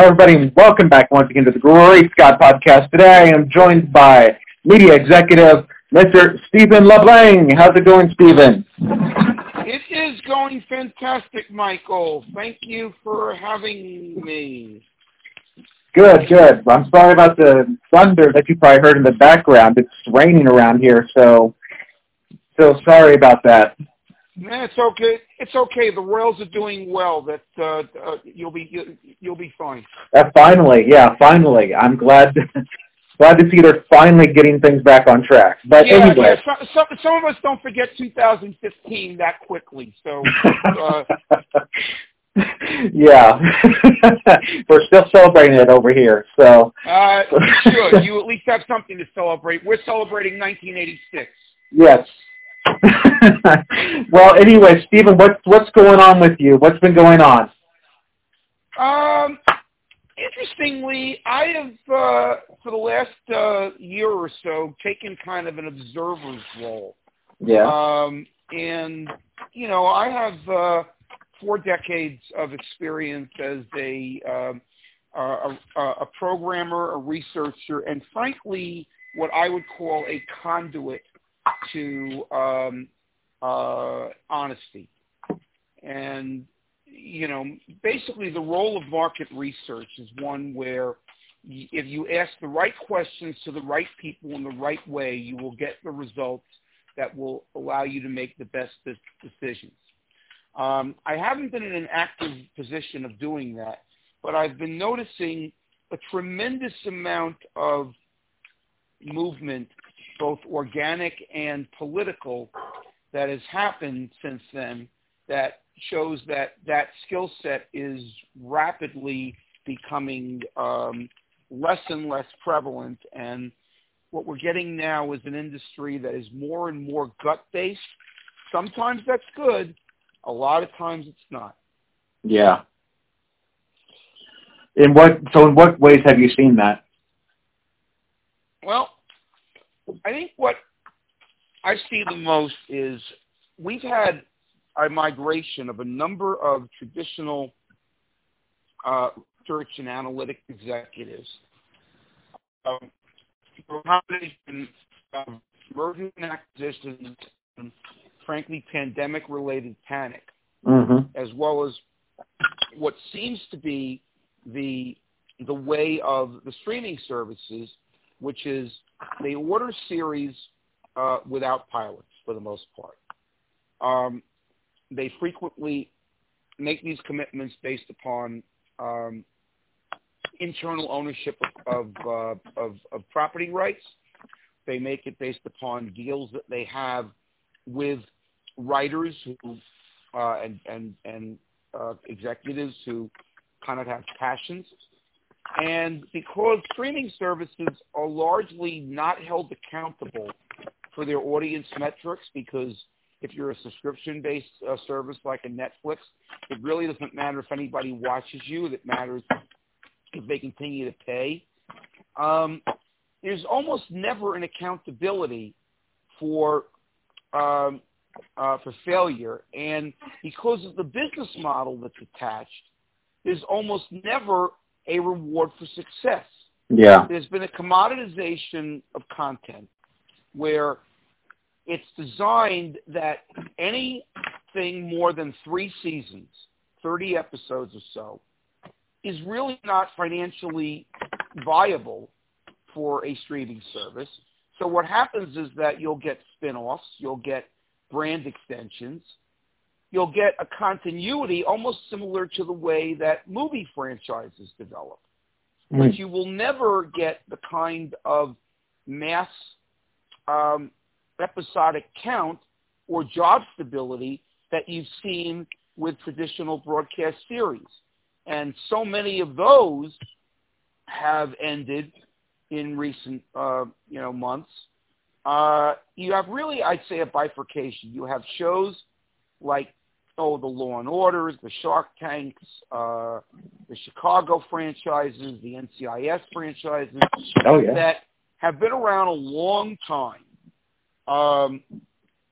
Hello, everybody, and welcome back once again to the Great Scott Podcast. Today I am joined by media executive Mr. Steven Leblang. How's it going, Steven? It is going fantastic, Michael. Thank you for having me. Good, good. I'm sorry about the thunder that you probably heard in the background. It's raining around here, so so sorry about that. It's okay. It's okay. The Royals are doing well. That uh, uh, you'll be you'll, you'll be fine. Uh, finally, yeah, finally. I'm glad glad to see they're finally getting things back on track. But yeah, anyway, yeah, some, some some of us don't forget 2015 that quickly. So uh, yeah, we're still celebrating it over here. So uh, sure, you at least have something to celebrate. We're celebrating 1986. yes. well, anyway, Steven, what's what's going on with you? What's been going on? Um, interestingly, I have uh, for the last uh, year or so taken kind of an observer's role. Yeah. Um, and you know, I have uh, four decades of experience as a, um, a, a a programmer, a researcher, and frankly, what I would call a conduit to um, uh, honesty. And you know, basically, the role of market research is one where if you ask the right questions to the right people in the right way, you will get the results that will allow you to make the best decisions. Um, I haven't been in an active position of doing that, but I've been noticing a tremendous amount of movement, both organic and political, that has happened since then that shows that that skill set is rapidly becoming um, less and less prevalent. And what we're getting now is an industry that is more and more gut-based. Sometimes that's good. A lot of times it's not. Yeah. In what so in what ways have you seen that? Well, I think what I see the most is we've had a migration of a number of traditional uh, research and analytic executives. Um, combination of mergers and acquisitions and, frankly, pandemic-related panic, Mm-hmm. as well as what seems to be the the way of the streaming services, which is they order series uh, without pilots for the most part. Um, they frequently make these commitments based upon um, internal ownership of of, uh, of of property rights. They make it based upon deals that they have with writers who uh, and and and uh, executives who kind of have passions. And because streaming services are largely not held accountable for their audience metrics, because if you're a subscription-based uh, service like a Netflix, it really doesn't matter if anybody watches you. It matters if they continue to pay. Um, there's almost never an accountability for um, uh, for failure, and because of the business model that's attached, there's almost never a reward for success. Yeah. There's been a commoditization of content where it's designed that anything more than three seasons, 30 episodes or so, is really not financially viable for a streaming service. So what happens is that you'll get spin-offs, you'll get brand extensions, you'll get a continuity almost similar to the way that movie franchises develop. But you will never get the kind of mass um, episodic count or job stability that you've seen with traditional broadcast series. And so many of those have ended in recent, uh, you know, months. Uh, you have really, I'd say, a bifurcation. You have shows like, oh, the Law and Orders, the Shark Tanks, uh, the Chicago franchises, the NCIS franchises Oh yeah. that have been around a long time. Um,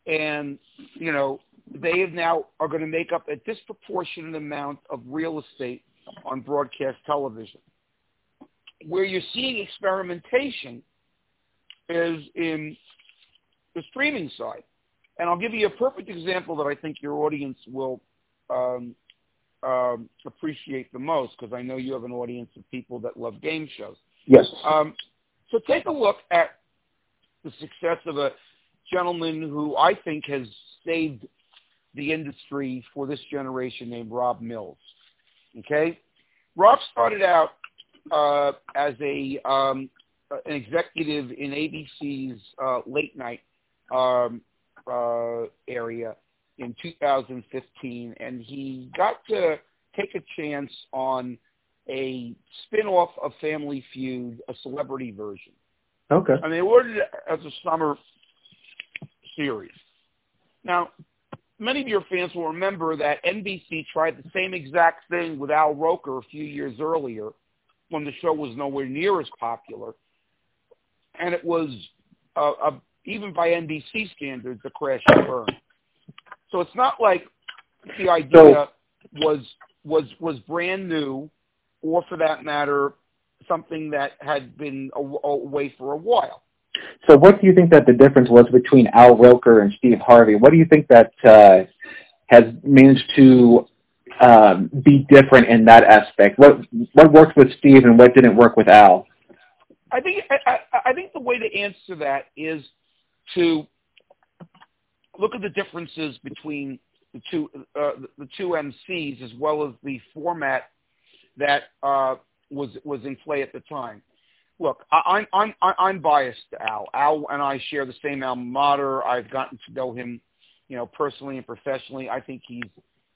and, you know, they have now are going to make up a disproportionate amount of real estate on broadcast television. Where you're seeing experimentation is in the streaming side. And I'll give you a perfect example that I think your audience will um, um, appreciate the most because I know you have an audience of people that love game shows. Yes. Um, so take a look at the success of a gentleman who I think has saved the industry for this generation named Rob Mills. Okay, Rob started out uh, as a um, an executive in ABC's uh, late night um, uh, area in 2015, and he got to take a chance on a spin-off of Family Feud, a celebrity version. Okay. And they ordered it as a summer series. Now, many of your fans will remember that NBC tried the same exact thing with Al Roker a few years earlier when the show was nowhere near as popular. And it was, uh, a, even by NBC standards, a crash and burn. So it's not like the idea was was was brand new, or for that matter, something that had been away for a while. So what do you think that the difference was between Al Roker and Steve Harvey? What do you think that uh, has managed to um, be different in that aspect? What what worked with Steve and what didn't work with Al? I think I, I think the way to answer that is to look at the differences between the two uh, the two MCs as well as the format that uh, was was in play at the time. Look, I, I'm I'm I'm biased to Al. Al and I share the same alma mater. I've gotten to know him, you know, personally and professionally. I think he's,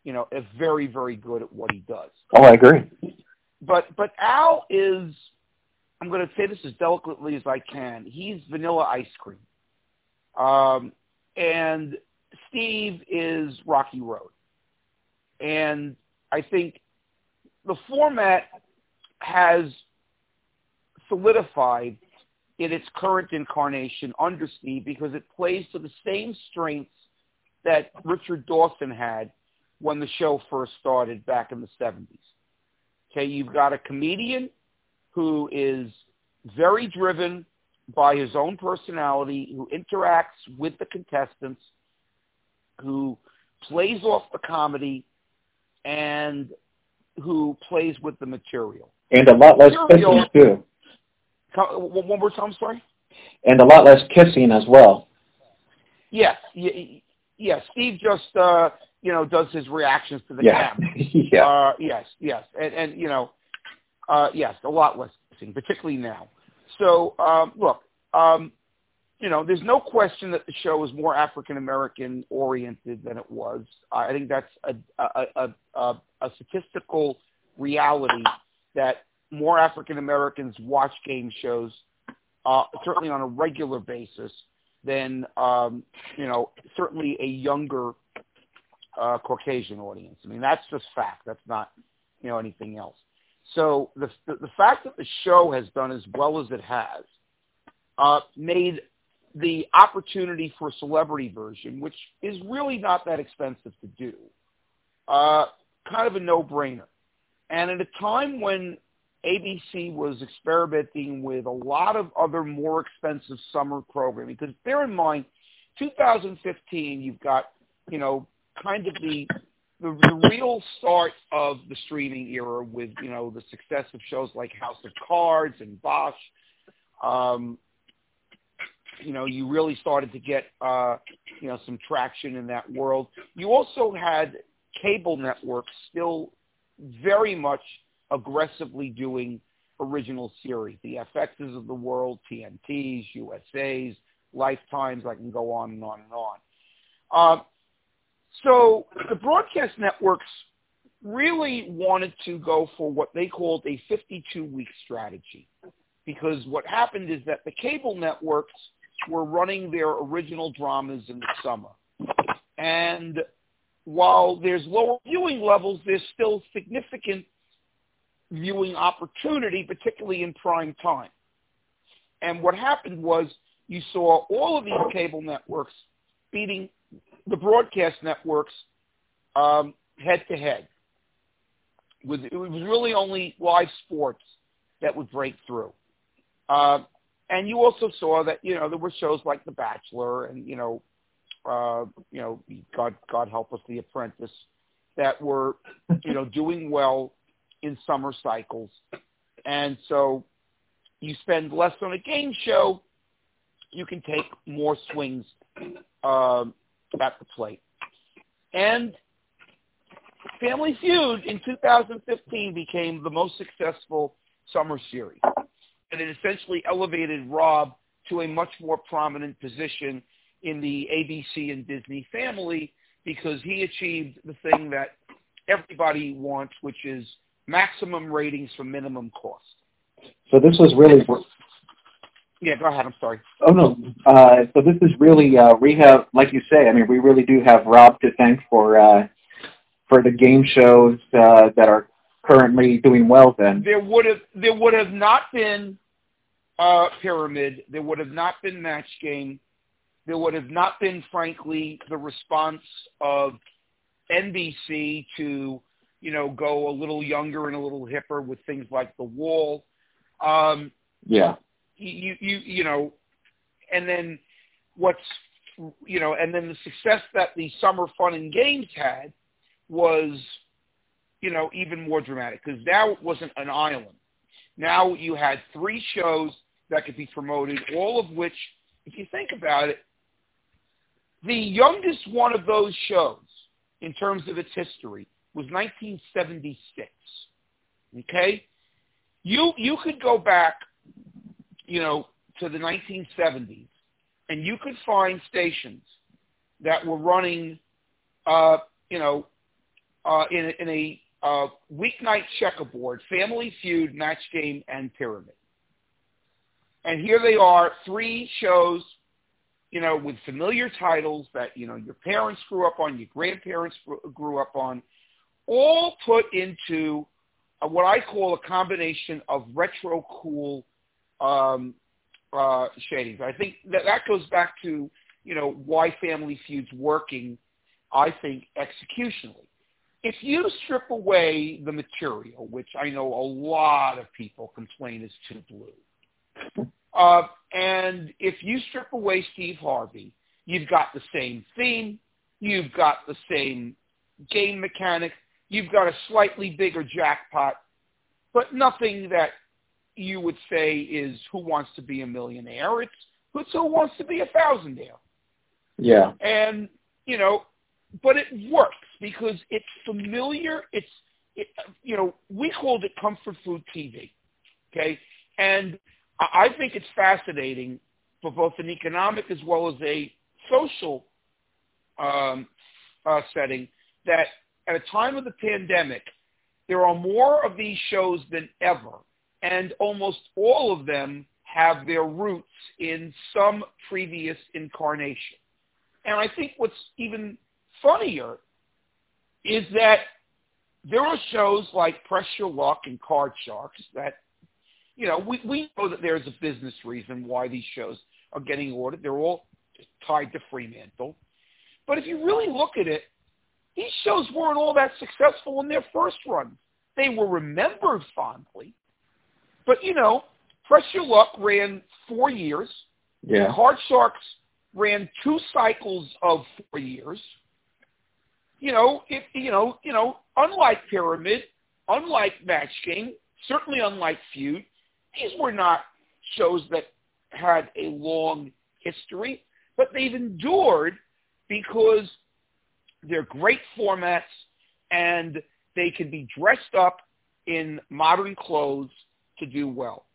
you know, a very very good at what he does. Oh, I agree. But but Al is, I'm going to say this as delicately as I can. He's vanilla ice cream, um, and Steve is Rocky Road, and I think the format has solidified in its current incarnation under Steve because it plays to the same strengths that Richard Dawson had when the show first started back in the 70s. Okay, you've got a comedian who is very driven by his own personality, who interacts with the contestants, who plays off the comedy, and who plays with the material. And a lot less kissing too. One more time, sorry. And a lot less kissing as well. Yes, yes. Steve just uh, you know does his reactions to the yeah. camera. yeah. Uh, yes, yes, and, and you know, uh, yes, a lot less kissing, particularly now. So um, look, um, you know, there's no question that the show is more African American oriented than it was. I think that's a a, a, a, a statistical reality that more African Americans watch game shows, uh, certainly on a regular basis, than um, you know, certainly a younger uh, Caucasian audience. I mean, that's just fact. That's not you know anything else. So the the, fact that the show has done as well as it has uh, made the opportunity for a celebrity version, which is really not that expensive to do, uh, kind of a no-brainer. And at a time when ABC was experimenting with a lot of other more expensive summer programming, because bear in mind, 2015, you've got, you know, kind of the the, the real start of the streaming era with you know the success of shows like House of Cards and Bosch, um, you know, you really started to get, uh, you know, some traction in that world. You also had cable networks still very much aggressively doing original series, the FXs of the world, TNTs, USAs, Lifetimes. I can go on and on and on. Uh, so the broadcast networks really wanted to go for what they called a 52-week strategy because what happened is that the cable networks were running their original dramas in the summer. And while there's lower viewing levels, there's still significant viewing opportunity, particularly in prime time. And what happened was you saw all of these cable networks beating the broadcast networks um, head to head. with it was really only live sports that would break through. Uh, and you also saw that you know there were shows like The Bachelor and you know uh, you know God God help us The Apprentice that were you know doing well in summer cycles, and so you spend less on a game show, you can take more swings um, at the plate. And Family Feud in 2015 became the most successful summer series. And it essentially elevated Rob to a much more prominent position in the ABC and Disney family because he achieved the thing that everybody wants, which is maximum ratings for minimum cost. So this was really. Yeah, go ahead. I'm sorry. Oh no. Uh, so this is really uh, we have, like you say. I mean, we really do have Rob to thank for uh, for the game shows uh, that are currently doing well. Then there would have there would have not been uh, Pyramid. There would have not been Match Game. There would have not been, frankly, the response of NBC to you know go a little younger and a little hipper with things like The Wall. Um, yeah. You you you know, and then what's you know, and then the success that the summer fun and games had was, you know, even more dramatic because now it wasn't an island. Now you had three shows that could be promoted, all of which, if you think about it, the youngest one of those shows in terms of its history was 1976. Okay? You you could go back, you know, to the 1970s, and you could find stations that were running, uh, you know, uh, in, in a uh, weeknight checkerboard, Family Feud, Match Game, and Pyramid. And here they are, three shows, you know, with familiar titles that, you know, your parents grew up on, your grandparents grew up on, all put into what I call a combination of retro cool um, uh, shadings. I think that that goes back to you know why Family Feud's working. I think executionally. If you strip away the material, which I know a lot of people complain is too blue, uh, and if you strip away Steve Harvey, you've got the same theme, you've got the same game mechanics, You've got a slightly bigger jackpot, but nothing that you would say is who wants to be a millionaire. It's it's who wants to be a thousandaire. Yeah. And you know, but it works because it's familiar. It's it, you know we called it comfort food TV, okay, and I think it's fascinating for both an economic as well as a social um, uh, setting that at a time of the pandemic, there are more of these shows than ever, and almost all of them have their roots in some previous incarnation. And I think what's even funnier is that there are shows like Press Your Luck and Card Sharks that, you know, we, we know that there's a business reason why these shows are getting ordered. They're all tied to Fremantle. But if you really look at it, these shows weren't all that successful in their first run. They were remembered fondly. But, you know, Press Your Luck ran four years. Yeah. Card Sharks ran two cycles of four years. You know, if you know, you know, unlike Pyramid, unlike Match Game, certainly unlike Feud, these were not shows that had a long history, but they've endured because they're great formats, and they can be dressed up in modern clothes to do well.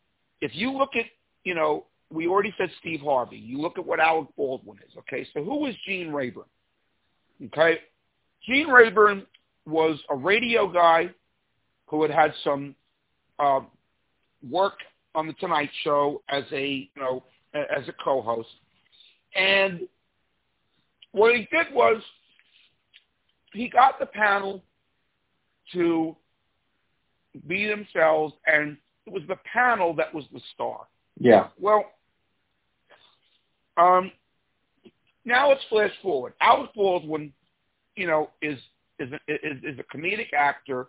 If you look at, you know, we already said Steve Harvey. You look at what Alec Baldwin is. Okay, so who was Gene Rayburn? Okay, Gene Rayburn was a radio guy who had had some uh, work on the Tonight Show as a you know as a co-host, and what he did was he got the panel to be themselves, and it was the panel that was the star. Yeah. Well, um, now let's flash forward. Alec Baldwin, you know, is is a, is, is a comedic actor,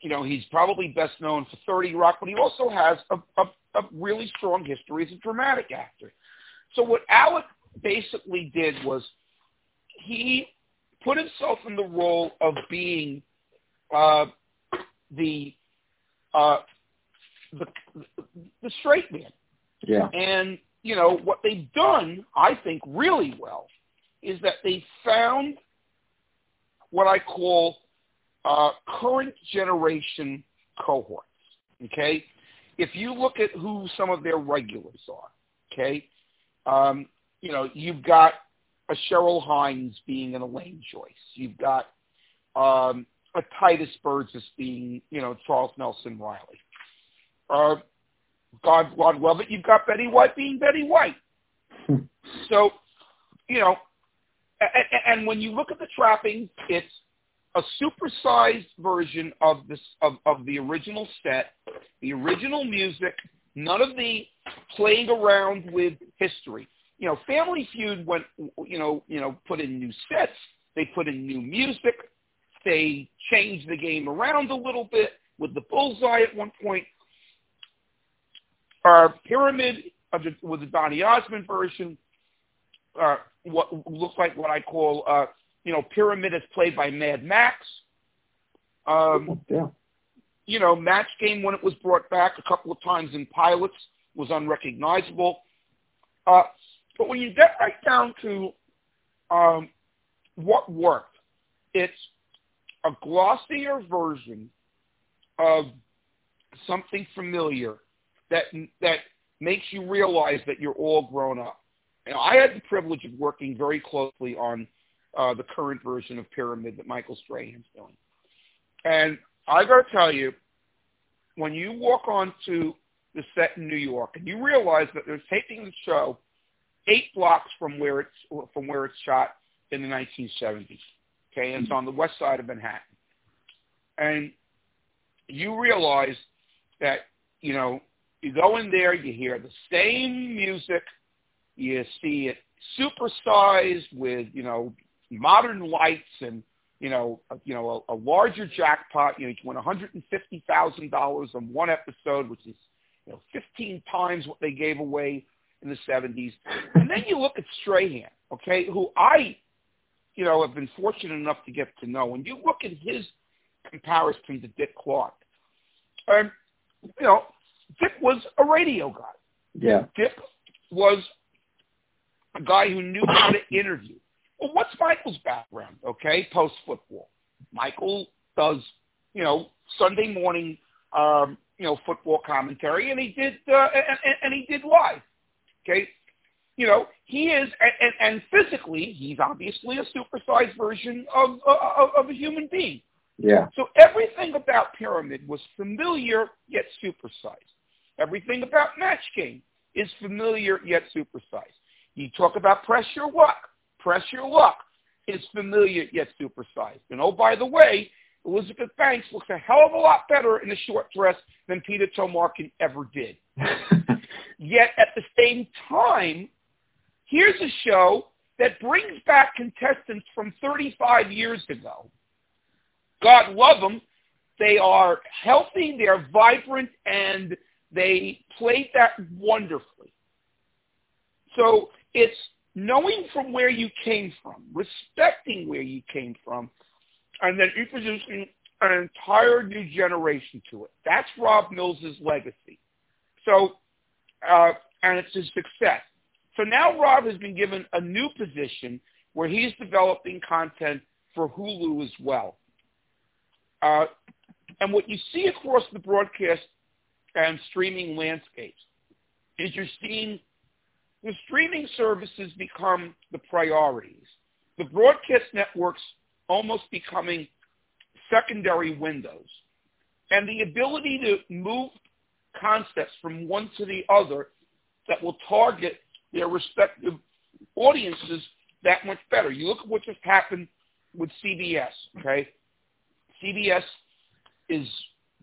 you know, he's probably best known for 30 Rock, but he also has a, a, a really strong history as a dramatic actor. So what Alec basically did was he put himself in the role of being uh, the, uh, the the straight man. Yeah. And you know what they've done, I think, really well, is that they found what I call uh, current generation cohorts. Okay, if you look at who some of their regulars are, okay, um, you know you've got a Cheryl Hines being an Elaine Joyce. You've got um, a Tituss Burgess being, you know, Charles Nelson Reilly. Uh, God, God love it. You've got Betty White being Betty White. so, you know, and, and when you look at the trappings, it's a supersized version of this of, of the original set, the original music, none of the playing around with history. You know, Family Feud went, you know, you know, put in new sets, they put in new music, they changed the game around a little bit with the bullseye at one point. Our pyramid with the Donny Osmond version, uh, what looks like what I call, uh, you know, pyramid is played by Mad Max. Um, yeah. You know, Match Game when it was brought back a couple of times in pilots was unrecognizable. Uh, but when you get right down to um, what worked, it's a glossier version of something familiar that that makes you realize that you're all grown up. And I had the privilege of working very closely on uh, the current version of Pyramid that Michael Strahan's doing. And I got to tell you, when you walk onto the set in New York and you realize that they're taping the show eight blocks from where it's from where it's shot in the 1970s. Okay, and it's on the west side of Manhattan. And you realize that, you know, you go in there, you hear the same music, you see it supersized with, you know, modern lights and, you know, a, you know, a, a larger jackpot. You know, you win $150,000 on one episode, which is, you know, 15 times what they gave away in the 70s. And then you look at Strahan, okay, who I you know, have been fortunate enough to get to know. When you look at his comparison to Dick Clark, um, you know, Dick was a radio guy. Yeah. Dick was a guy who knew how to interview. Well, what's Michael's background? Okay, post football. Michael does, you know, Sunday morning, um, you know, football commentary, and he did, uh, and, and he did live. Okay, you know, he is, and, and physically, he's obviously a supersized version of, of, of a human being. Yeah. So everything about Pyramid was familiar yet supersized. Everything about Match Game is familiar yet supersized. You talk about Press Your Luck. Press Your Luck is familiar yet supersized. And oh, by the way, Elizabeth Banks looks a hell of a lot better in a short dress than Peter Tomarken ever did. yet at the same time, Here's a show that brings back contestants from 35 years ago. God love them. They are healthy, they're vibrant, and they played that wonderfully. So it's knowing from where you came from, respecting where you came from, and then introducing an entire new generation to it. That's Rob Mills's legacy. So, uh, and it's a success. So now Rob has been given a new position where he's developing content for Hulu as well. Uh, and what you see across the broadcast and streaming landscapes is you're seeing the streaming services become the priorities. The broadcast networks almost becoming secondary windows. And the ability to move concepts from one to the other that will target their respective audiences that much better. You look at what just happened with CBS. Okay, CBS is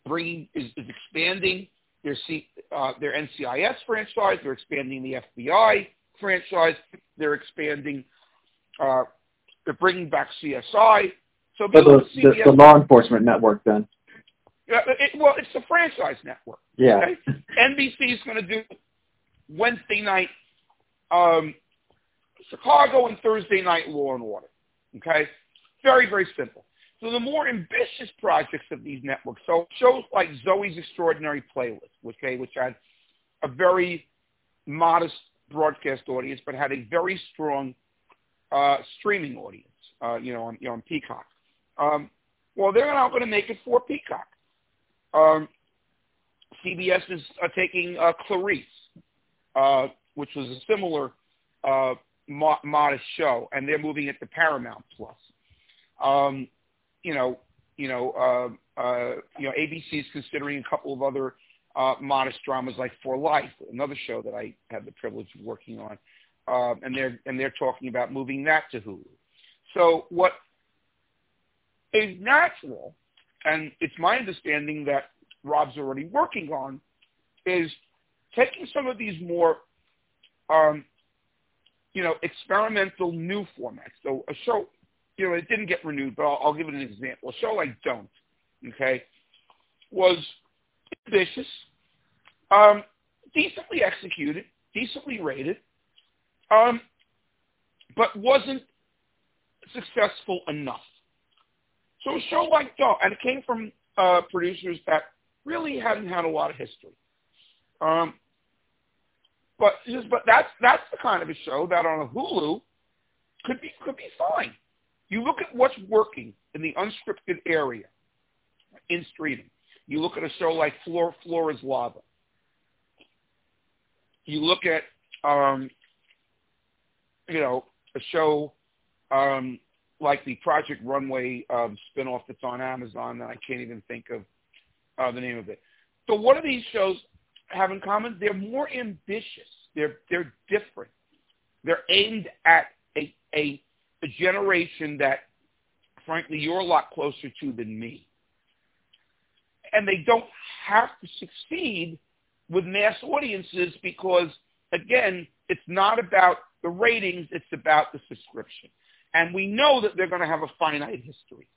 bringing is, is expanding their C, uh, their NCIS franchise. They're expanding the FBI franchise. They're expanding. Uh, they're bringing back CSI. So, the, the, the law enforcement network then. It, well, it's the franchise network. Yeah. Okay? NBC is going to do Wednesday night um, Chicago and Thursday night Law and Order. Okay, very very simple. So the more ambitious projects of these networks, so shows like Zoey's Extraordinary Playlist, okay, which had a very modest broadcast audience, but had a very strong uh, streaming audience, uh, you know, on, you know, on Peacock. Um, well, they're not going to make it for Peacock. Um, CBS is uh, taking uh, Clarice, uh, which was a similar uh, mo- modest show, and they're moving it to Paramount Plus. Um, you know, you know, uh, uh, you know, ABC is considering a couple of other uh, modest dramas like For Life, another show that I had the privilege of working on, uh, and they're and they're talking about moving that to Hulu. So what is natural, and it's my understanding that Rob's already working on, is taking some of these more um, you know, experimental new formats. So a show, you know, it didn't get renewed, but I'll, I'll give it an example. A show like Don't, okay, was ambitious, um, decently executed, decently rated, um, but wasn't successful enough. So a show like Don't, and it came from uh, producers that really hadn't had a lot of history. Um, but just, but that's that's the kind of a show that on Hulu could be could be fine. You look at what's working in the unscripted area in streaming. You look at a show like Floor Floor is Lava. You look at um, you know a show um, like the Project Runway um, spinoff that's on Amazon that I can't even think of uh, the name of it. So what are these shows have in common? They're more ambitious. They're they're different. They're aimed at a a, a generation that, frankly, you're a lot closer to than me. And they don't have to succeed with mass audiences because, again, it's not about the ratings; it's about the subscription. And we know that they're going to have a finite history.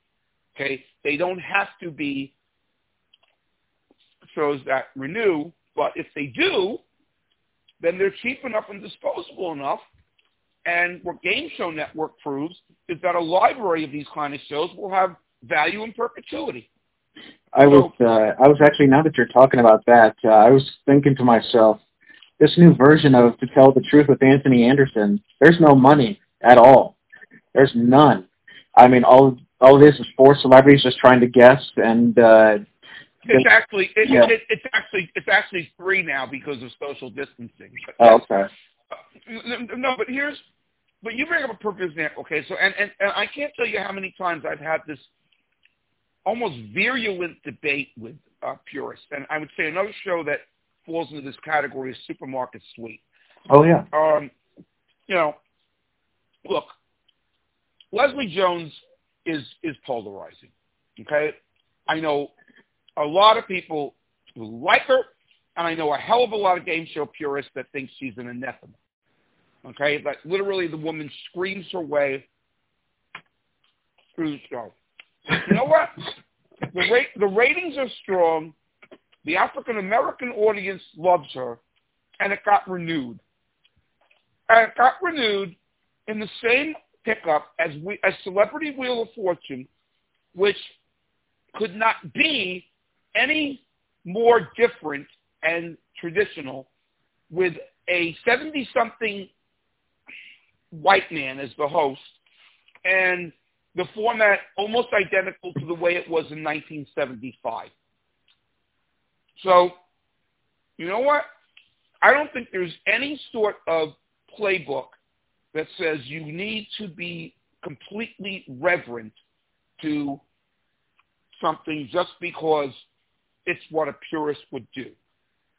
Okay, they don't have to be shows that renew but if they do, then they're cheap enough and disposable enough. And what Game Show Network proves is that a library of these kind of shows will have value in perpetuity. I was uh, I was actually now that you're talking about that, uh, I was thinking to myself, this new version of To Tell the Truth with Anthony Anderson, there's no money at all. There's none. I mean, all all it is is four celebrities just trying to guess and uh, it's actually it, yeah. it, it's actually it's actually three now because of social distancing. Oh, okay. No, but here's but you bring up a perfect example. Okay, so and, and and I can't tell you how many times I've had this almost virulent debate with uh, purists, and I would say another show that falls into this category is Supermarket Sweep. Oh yeah. Um, you know, look, Leslie Jones is is polarizing. Okay, I know a lot of people who like her, and I know a hell of a lot of game show purists that think she's an anathema. Okay, but literally the woman screams her way through the show. You know what? The rate, the ratings are strong. The African American audience loves her, and it got renewed. And it got renewed in the same pickup as we, as Celebrity Wheel of Fortune, which could not be any more different and traditional with a 70-something white man as the host and the format almost identical to the way it was in 1975. So, you know what? I don't think there's any sort of playbook that says you need to be completely reverent to something just because it's what a purist would do.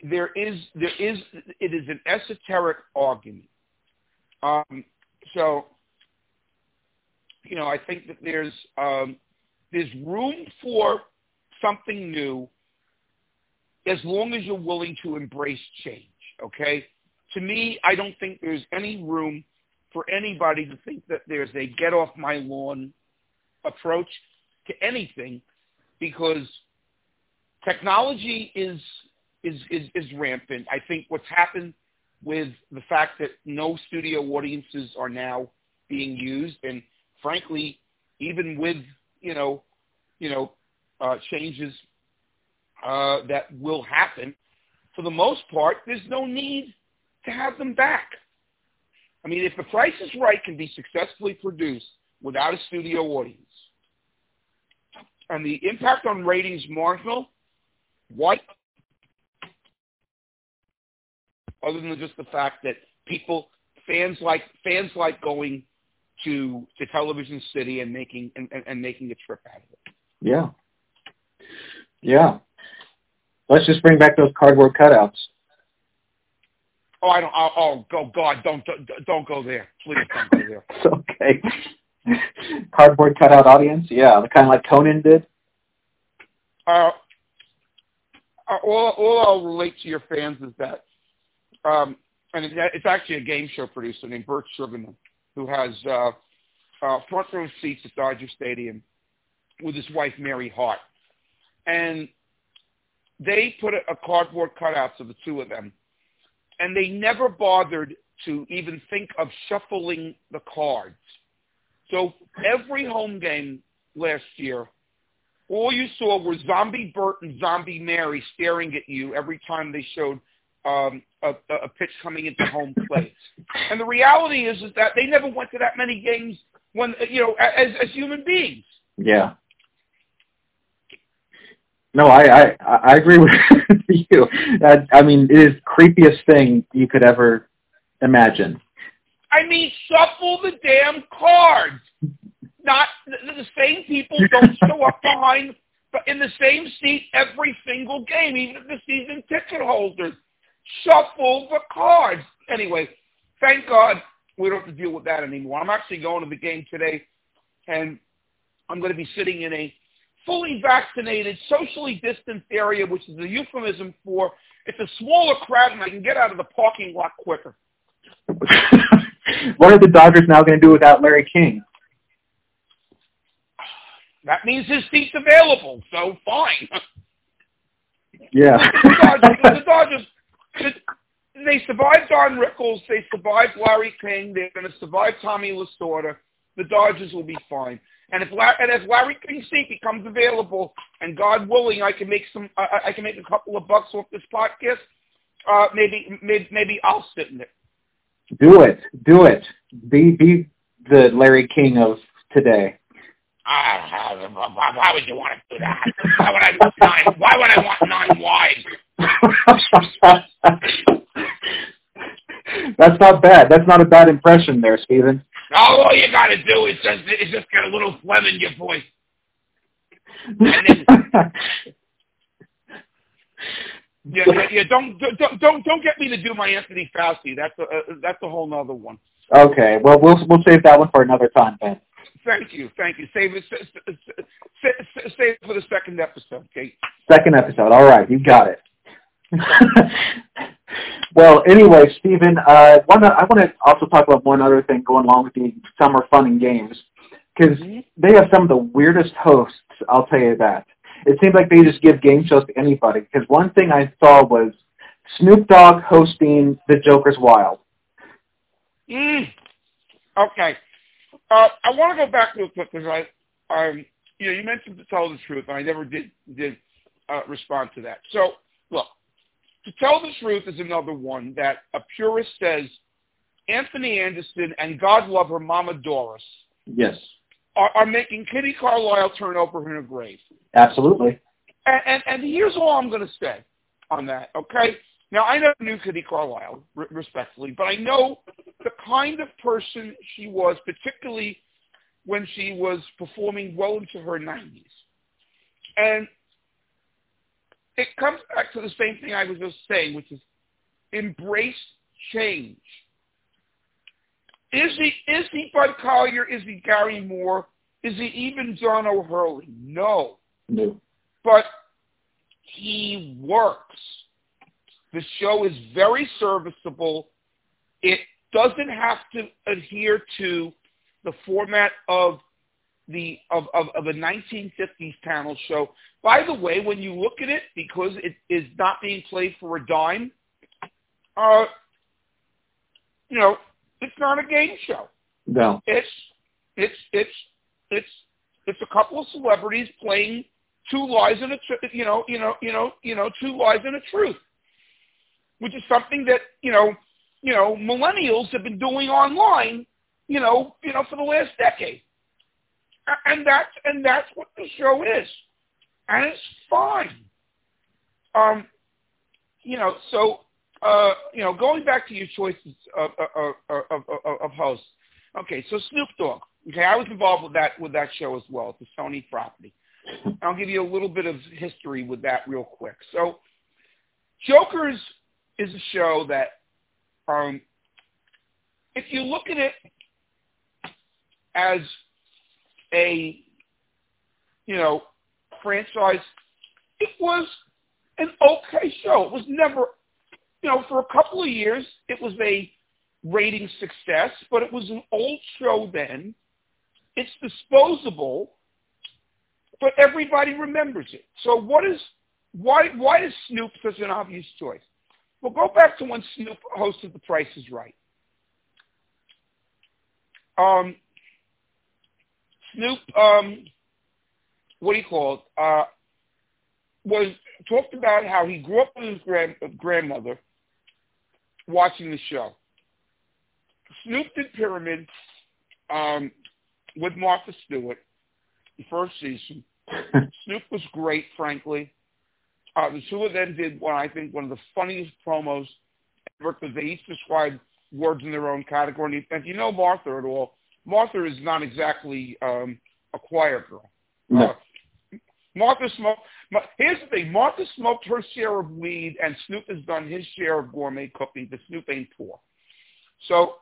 There is, there is, it is an esoteric argument. Um, so, you know, I think that there's, um, there's room for something new as long as you're willing to embrace change, okay? To me, I don't think there's any room for anybody to think that there's a get off my lawn approach to anything because technology is, is is is rampant. I think what's happened with the fact that no studio audiences are now being used, and frankly, even with you know, you know, uh, changes uh, that will happen, for the most part, there's no need to have them back. I mean, if The Price is Right can be successfully produced without a studio audience, and the impact on ratings marginal, why? Other than just the fact that people, fans like fans like going to to Television City and making and, and making a trip out of it. Yeah. Yeah. Let's just bring back those cardboard cutouts. Oh, I don't. Oh, oh go God! Don't don't go there. Please don't go there. it's okay. Cardboard cutout audience. Yeah, the kind of like Conan did. Uh, all all I'll relate to your fans is that, um, and it, it's actually a game show producer named Burt Sugarman who has uh, uh, front row seats at Dodger Stadium with his wife Mary Hart, and they put a, a cardboard cutouts of the two of them and they never bothered to even think of shuffling the cards. So every home game last year, all you saw were Zombie Burt and Zombie Mary staring at you every time they showed um, a, a pitch coming into home plate. And the reality is, is that they never went to that many games when you know as, as human beings. Yeah. No, I I, I agree with you. That, I mean, it is creepiest thing you could ever imagine. I mean, shuffle the damn cards. Not the, the same people don't show up behind, in the same seat every single game, even if the season ticket holders. Shuffle the cards. Anyway, thank God we don't have to deal with that anymore. I'm actually going to the game today, and I'm going to be sitting in a fully vaccinated, socially distanced area, which is a euphemism for it's a smaller crowd and I can get out of the parking lot quicker. what are the Dodgers now going to do without Larry King? That means his seat's available, so fine. Yeah. the Dodgers, the Dodgers they survived Don Rickles. They survived Larry King. They're going to survive Tommy Lasorda. The Dodgers will be fine. And if and if Larry King's seat becomes available, and God willing, I can make some, I, I can make a couple of bucks off this podcast. Uh, maybe, maybe, maybe I'll sit in it. Do it, do it. Be be the Larry King of today. Uh, why would you want to do that? Why would I want nine? Why would I want nine wide? That's not bad. That's not a bad impression there, Steven. All you got to do is just is just get a little phlegm in your voice. Then, yeah, yeah, yeah, don't don't don't don't get me to do my Anthony Fauci. That's a uh, that's a whole nother one. Okay, well we'll we'll save that one for another time, Ben. Thank you, thank you. Save it, save, it for the second episode, Kate. Second episode. All right, you got it. well, anyway, Steven, uh, one, I want to also talk about one other thing going along with the summer fun and games because mm-hmm. they have some of the weirdest hosts. I'll tell you that. It seems like they just give game shows to anybody. Because one thing I saw was Snoop Dogg hosting The Joker's Wild. Mm. Okay. Uh, I want to go back real quick because I, um, you know, you mentioned to tell the truth, and I never did did uh, respond to that. So, look, to tell the truth is another one that a purist says Anthony Anderson and God love her Mama Doris. Yes. Are, are making Kitty Carlisle turn over in her grave. Absolutely. And, and, and here's all I'm going to say on that, okay? Now, I never knew Kitty Carlisle, respectfully, but I know the kind of person she was, particularly when she was performing well into her 90s. And it comes back to the same thing I was just saying, which is embrace change. Is he is he Bud Collyer? Is he Garry Moore? Is he even John O'Hurley? No. No. But he works. The show is very serviceable. It doesn't have to adhere to the format of the of, of, of a 1950s panel show. By the way, when you look at it, because it is not being played for a dime, uh, you know, it's not a game show. No. It's it's it's it's it's a couple of celebrities playing two lies and a tr- you know you know you know you know two lies and a truth, which is something that you know you know millennials have been doing online you know you know for the last decade, and that's and that's what the show is, and it's fine. Um, you know so uh, you know going back to your choices of of, of, of, of hosts. Okay, so Snoop Dogg. Okay, I was involved with that with that show as well. It's a Sony property. I'll give you a little bit of history with that real quick. So, Jokers is a show that, um, if you look at it as a, you know, franchise, it was an okay show. It was never, you know, for a couple of years, it was a rating success, but it was an old show then. It's disposable but everybody remembers it. So what is why why is Snoop such an obvious choice? Well, go back to when Snoop hosted The Price is Right. Um, Snoop, um, what do you call it? Uh, was talked about how he grew up with his grand, grandmother watching the show. Snoop did Pyramid um, with Martha Stewart, the first season. Snoop was great, frankly. Uh, the two of them did what I think one of the funniest promos ever because they each described words in their own category. And if you know Martha at all, Martha is not exactly um, a choir girl. No. Uh, Martha smoked. Here's the thing: Martha smoked her share of weed, and Snoop has done his share of gourmet cooking. But Snoop ain't poor. So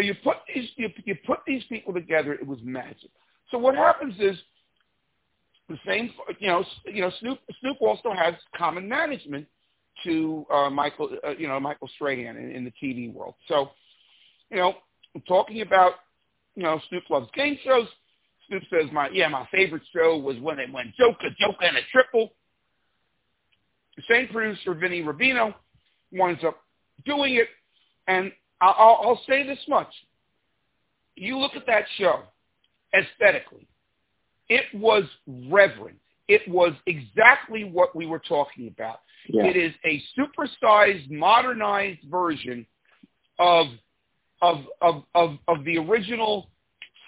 you put these you, you put these people together. It was magic. So what happens is the same, you know, you know, Snoop Snoop also has common management to uh, Michael, uh, you know, Michael Strahan in, in the TV world. So, you know, talking about, you know, Snoop loves game shows. Snoop says, my yeah, my favorite show was when they went Joker, Joker, and a triple. The same producer, Vinny Rubino, winds up doing it, and I'll, I'll say this much: you look at that show aesthetically it was reverent. It was exactly what we were talking about. Yeah. It is a supersized, modernized version of of of of, of the original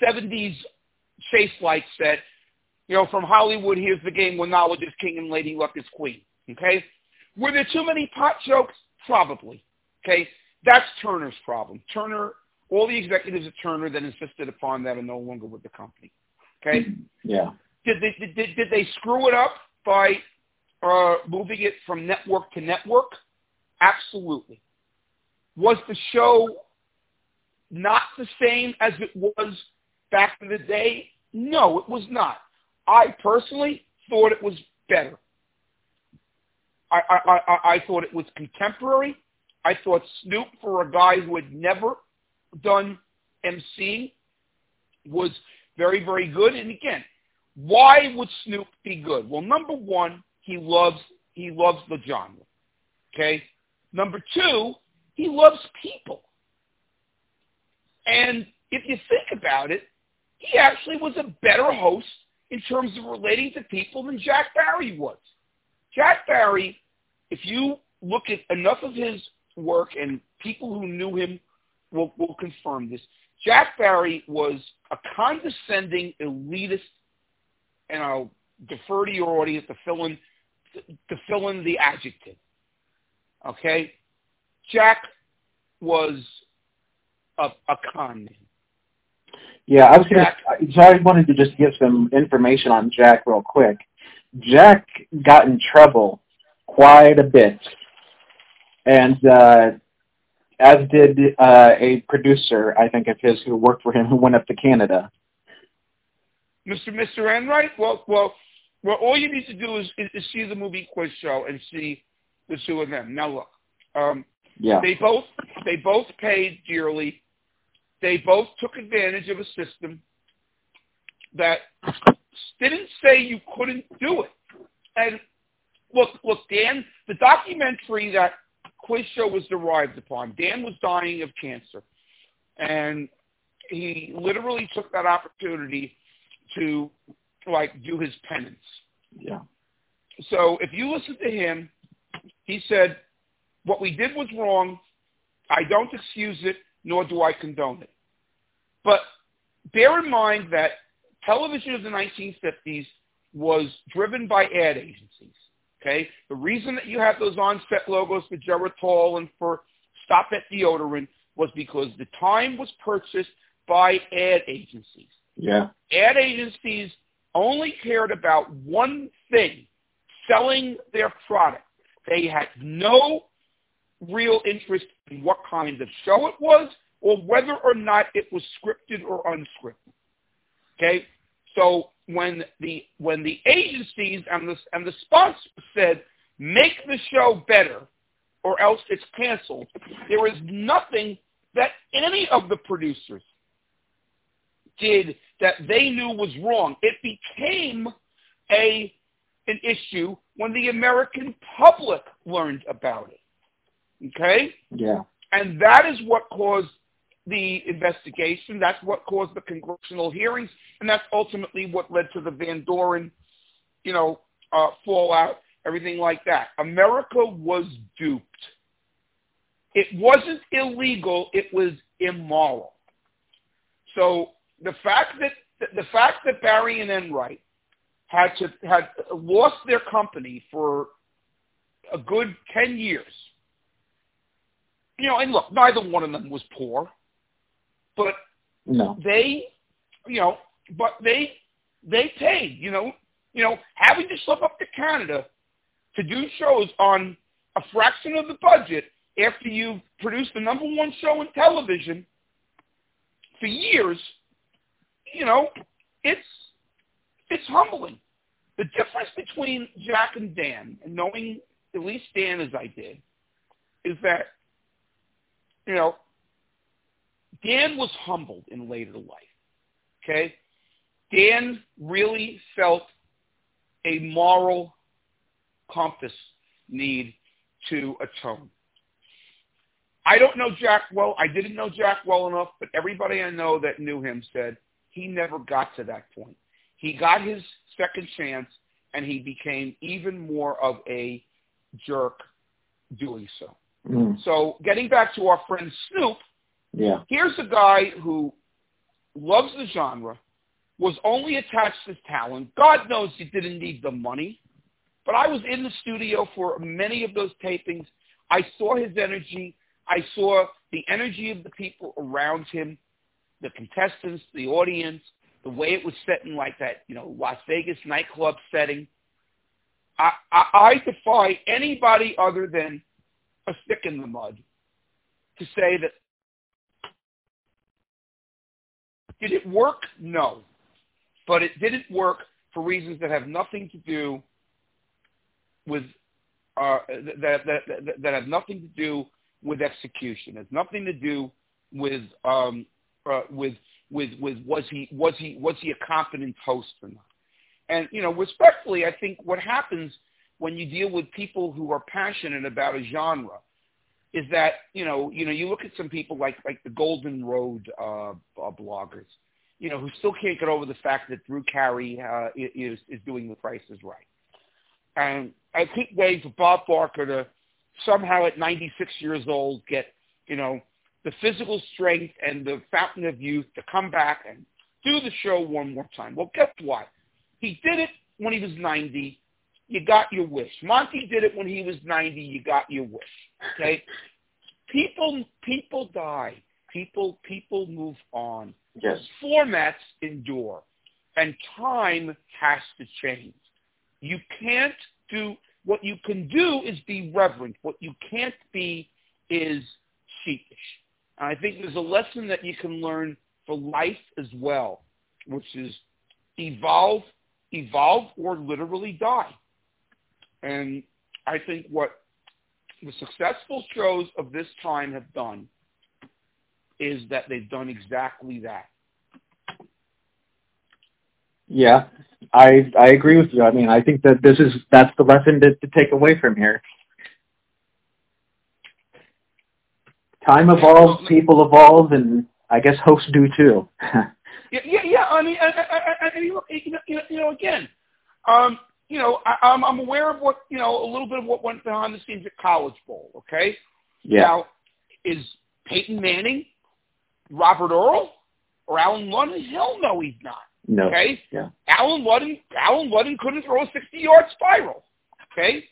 '70s chase light set. You know, from Hollywood, here's the game when knowledge is king and lady luck is queen. Okay, were there too many pot jokes? Probably. Okay, that's Turner's problem. Turner, all the executives at Turner that insisted upon that are no longer with the company. Okay. Yeah. Did they did, did, did they screw it up by uh, moving it from network to network? Absolutely. Was the show not the same as it was back in the day? No, it was not. I personally thought it was better. I, I, I, I thought it was contemporary. I thought Snoop, for a guy who had never done MC, was very, very good. And again, why would Snoop be good? Well, number one, he loves he loves the genre. Okay. Number two, he loves people. And if you think about it, he actually was a better host in terms of relating to people than Jack Barry was. Jack Barry, if you look at enough of his work and people who knew him will, will confirm this, Jack Barry was a condescending, elitist, and I'll defer to your audience to fill in to fill in the adjective. Okay, Jack was a, a con man. Yeah, I was gonna. So I wanted to just give some information on Jack real quick. Jack got in trouble quite a bit, and uh, as did uh, a producer, I think of his, who worked for him, who went up to Canada. Mr. Mr. Enright. Well, well, well. All you need to do is, is, is see the movie quiz show and see the two of them. Now look, um, yeah. they both they both paid dearly. They both took advantage of a system. that didn't say you couldn't do it. And look, look, Dan, the documentary that Quiz Show was derived upon, Dan was dying of cancer. And he literally took that opportunity to like do his penance. Yeah. So if you listen to him, he said, what we did was wrong. I don't excuse it, nor do I condone it. But bear in mind that television of the 1950s was driven by ad agencies. Okay, the reason that you have those on-set logos for Geritol and for Stopette Deodorant was because the time was purchased by ad agencies. Yeah. Ad agencies only cared about one thing, selling their product. They had no real interest in what kind of show it was or whether or not it was scripted or unscripted. Okay? So when the when the agencies and the and the sponsors said make the show better or else it's canceled, there is nothing that any of the producers did that they knew was wrong. It became a an issue when the American public learned about it. Okay? Yeah. And that is what caused the investigation. That's what caused the congressional hearings, and that's ultimately what led to the Van Doren, you know, uh, fallout, everything like that. America was duped. It wasn't illegal; it was immoral. So the fact that the fact that Barry and Enright had to had lost their company for a good ten years. You know, and look, neither one of them was poor, but no. they, you know, but they they paid. You know, you know, having to slip up to Canada to do shows on a fraction of the budget after you've produced the number one show in television for years, you know, it's it's humbling. The difference between Jack and Dan, and knowing at least Dan as I did, is that, you know, Dan was humbled in later life. Okay? Dan really felt a moral compass need to atone. I don't know Jack well. I didn't know Jack well enough, but everybody I know that knew him said he never got to that point. He got his second chance, and he became even more of a jerk doing so. Mm. So getting back to our friend Snoop, Yeah. here's a guy who loves the genre, was only attached to talent. God knows he didn't need the money. But I was in the studio for many of those tapings. I saw his energy. I saw the energy of the people around him, the contestants, the audience, the way it was set in like that, you know, Las Vegas nightclub setting. I, I, I defy anybody other than a stick in the mud to say that did it work? No. But it didn't work for reasons that have nothing to do with uh, that, that, that, that have nothing to do with execution. It has nothing to do with um, uh, with with with was he was he was he a competent host or not? And you know, respectfully, I think what happens when you deal with people who are passionate about a genre is that you know you know you look at some people like like the Golden Road uh, uh, bloggers, you know, who still can't get over the fact that Drew Carey uh, is is doing The Price is Right, and I think way for Bob Barker to somehow at 96 years old get you know the physical strength and the fountain of youth to come back and do the show one more time. Well, guess what? He did it when he was 90. You got your wish. Monty did it when he was 90. You got your wish. Okay? People people die. People people move on. Yes. Formats endure, and time has to change. You can't do what you can do is be reverent. What you can't be is sheepish. And I think there's a lesson that you can learn for life as well, which is evolve, evolve, or literally die. And I think what the successful shows of this time have done is that they've done exactly that. Yeah, I I agree with you. I mean, I think that this is that's the lesson to, to take away from here. Time evolves, people evolve, and I guess hosts do too. yeah, yeah, yeah. I mean, I, I, I, you, know, you, know, you know, again, um, you know, I, I'm I'm aware of what you know a little bit of what went behind the scenes at College Bowl. Okay. Yeah. Now, is Peyton Manning, Robert Earle, or Allen Ludden? Hell no, he's not. No. Okay. Yeah. Allen Ludden, Allen Ludden couldn't throw a 60-yard spiral. Okay.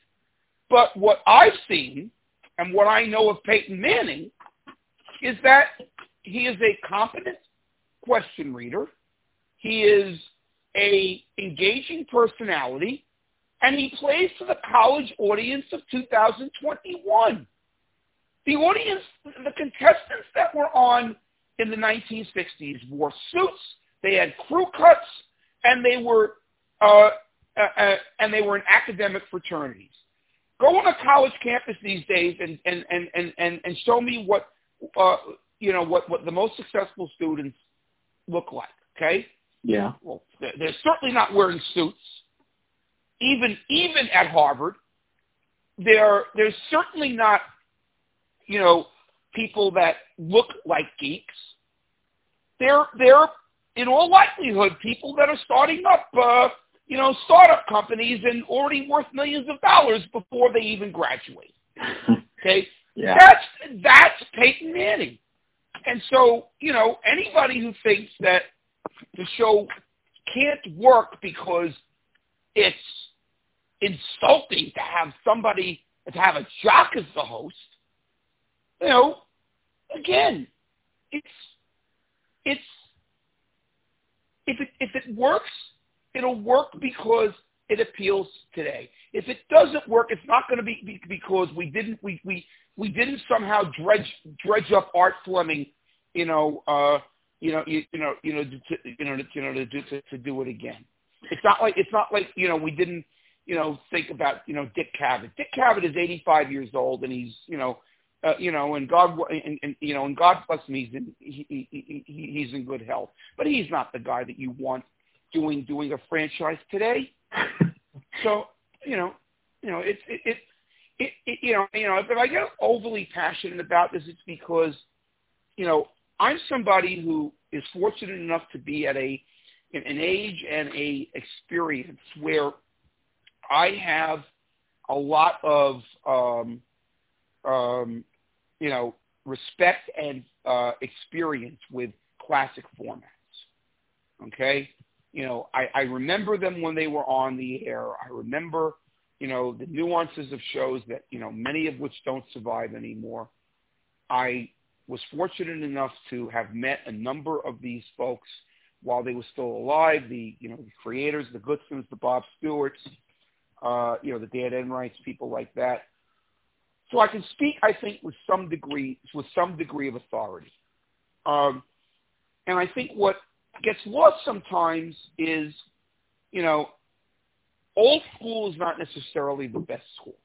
But what I've seen and what I know of Peyton Manning is that he is a competent question reader. He is a engaging personality, and he plays to the college audience of 2021. The audience, the contestants that were on in the 1960s wore suits, they had crew cuts, and they were uh, uh, uh, and they were in academic fraternities. Go on a college campus these days and and and and and, and show me what uh, you know what what the most successful students look like. Okay. Yeah. Well, they're, they're certainly not wearing suits. Even even at Harvard, they're they're certainly not you know people that look like geeks. They're they're in all likelihood people that are starting up uh, you know startup companies and already worth millions of dollars before they even graduate. Okay. Yeah. That's that's Peyton Manning. And so, you know, anybody who thinks that the show can't work because it's insulting to have somebody to have a jock as the host, you know, again, it's it's if it if it works, it'll work because it appeals today. If it doesn't work, it's not going to be because we didn't we we we didn't somehow dredge dredge up Art Fleming, you know, uh, you know, you, you know, you know, to, you know, to, you know, to do to, to do it again. It's not like it's not like you know we didn't you know think about you know Dick Cavett. Dick Cavett is 85 years old and he's you know. Uh, you know, and God, and, and you know, and God bless him, he's in he, he, he, he's in good health. But he's not the guy that you want doing doing a franchise today. so you know, you know, it's it, it it, it, you know, you know, if I get overly passionate about this, it's because, you know, I'm somebody who is fortunate enough to be at a an age and a experience where I have a lot of, um, um, you know, respect and uh, experience with classic formats. Okay, you know, I, I remember them when they were on the air. I remember you know, the nuances of shows that, you know, many of which don't survive anymore. I was fortunate enough to have met a number of these folks while they were still alive, the, you know, the creators, the Goodsons, the Bob Stewarts, uh, you know, the Dan Enrights, people like that. So I can speak, I think, with some degree, with some degree of authority. Um, and I think what gets lost sometimes is, you know, old school is not necessarily the best school.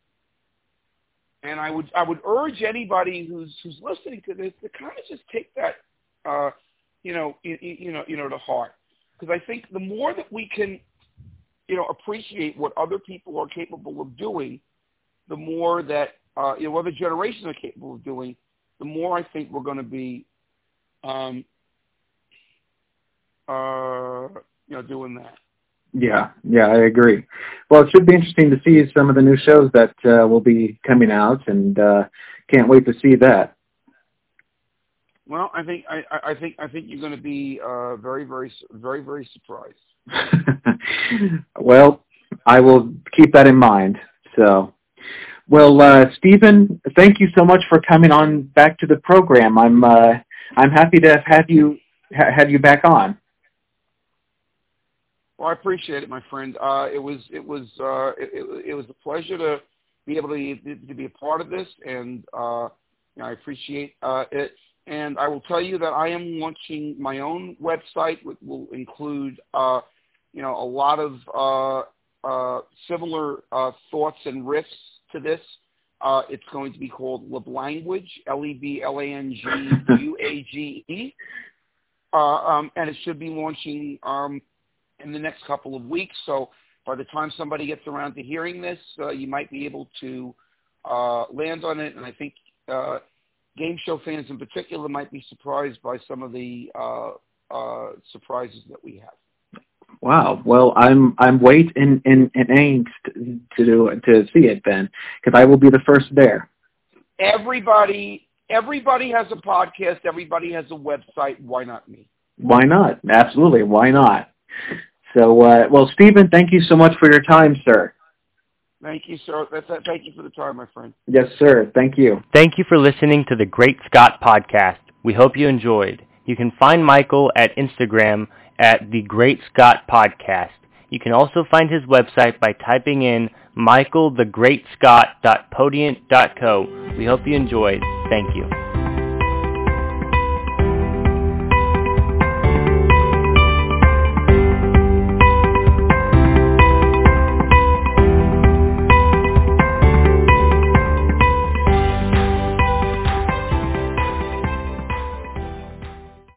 And I would I would urge anybody who's who's listening to this to kind of just take that uh, you know you, you know you know to heart because I think the more that we can you know appreciate what other people are capable of doing, the more that uh, you know other generations are capable of doing, the more I think we're going to be um, uh, you know doing that. Yeah, yeah, I agree. Well, it should be interesting to see some of the new shows that uh, will be coming out, and uh, can't wait to see that. Well, I think I, I think I think you're going to be uh, very, very, very, very surprised. well, I will keep that in mind. So, well, uh, Steven, thank you so much for coming on back to the program. I'm uh, I'm happy to have you ha- have you back on. Well, I appreciate it, my friend. Uh, it was it was uh, it, it was a pleasure to be able to to be a part of this, and uh, you know, I appreciate uh, it. And I will tell you that I am launching my own website, which will include uh, you know a lot of uh, uh, similar uh, thoughts and riffs to this. Uh, it's going to be called Leblanguage, L-E-B-L-A-N-G-U-A-G-E, uh, um, and it should be launching um, in the next couple of weeks. So by the time somebody gets around to hearing this, uh, you might be able to uh, land on it. And I think uh, game show fans in particular might be surprised by some of the uh, uh, surprises that we have. Wow. Well, I'm I'm wait in in, in angst to do to see it then, because I will be the first there. Everybody, everybody has a podcast. Everybody has a website. Why not me? Why not? Absolutely. Why not? So, uh, well, Steven, thank you so much for your time, sir. Thank you, sir. Thank you for the time, my friend. Yes, sir. Thank you. Thank you for listening to the Great Scott Podcast. We hope you enjoyed. You can find Michael at Instagram at the Great Scott Podcast. You can also find his website by typing in michaelthegreatscott.podiant.co. We hope you enjoyed. Thank you.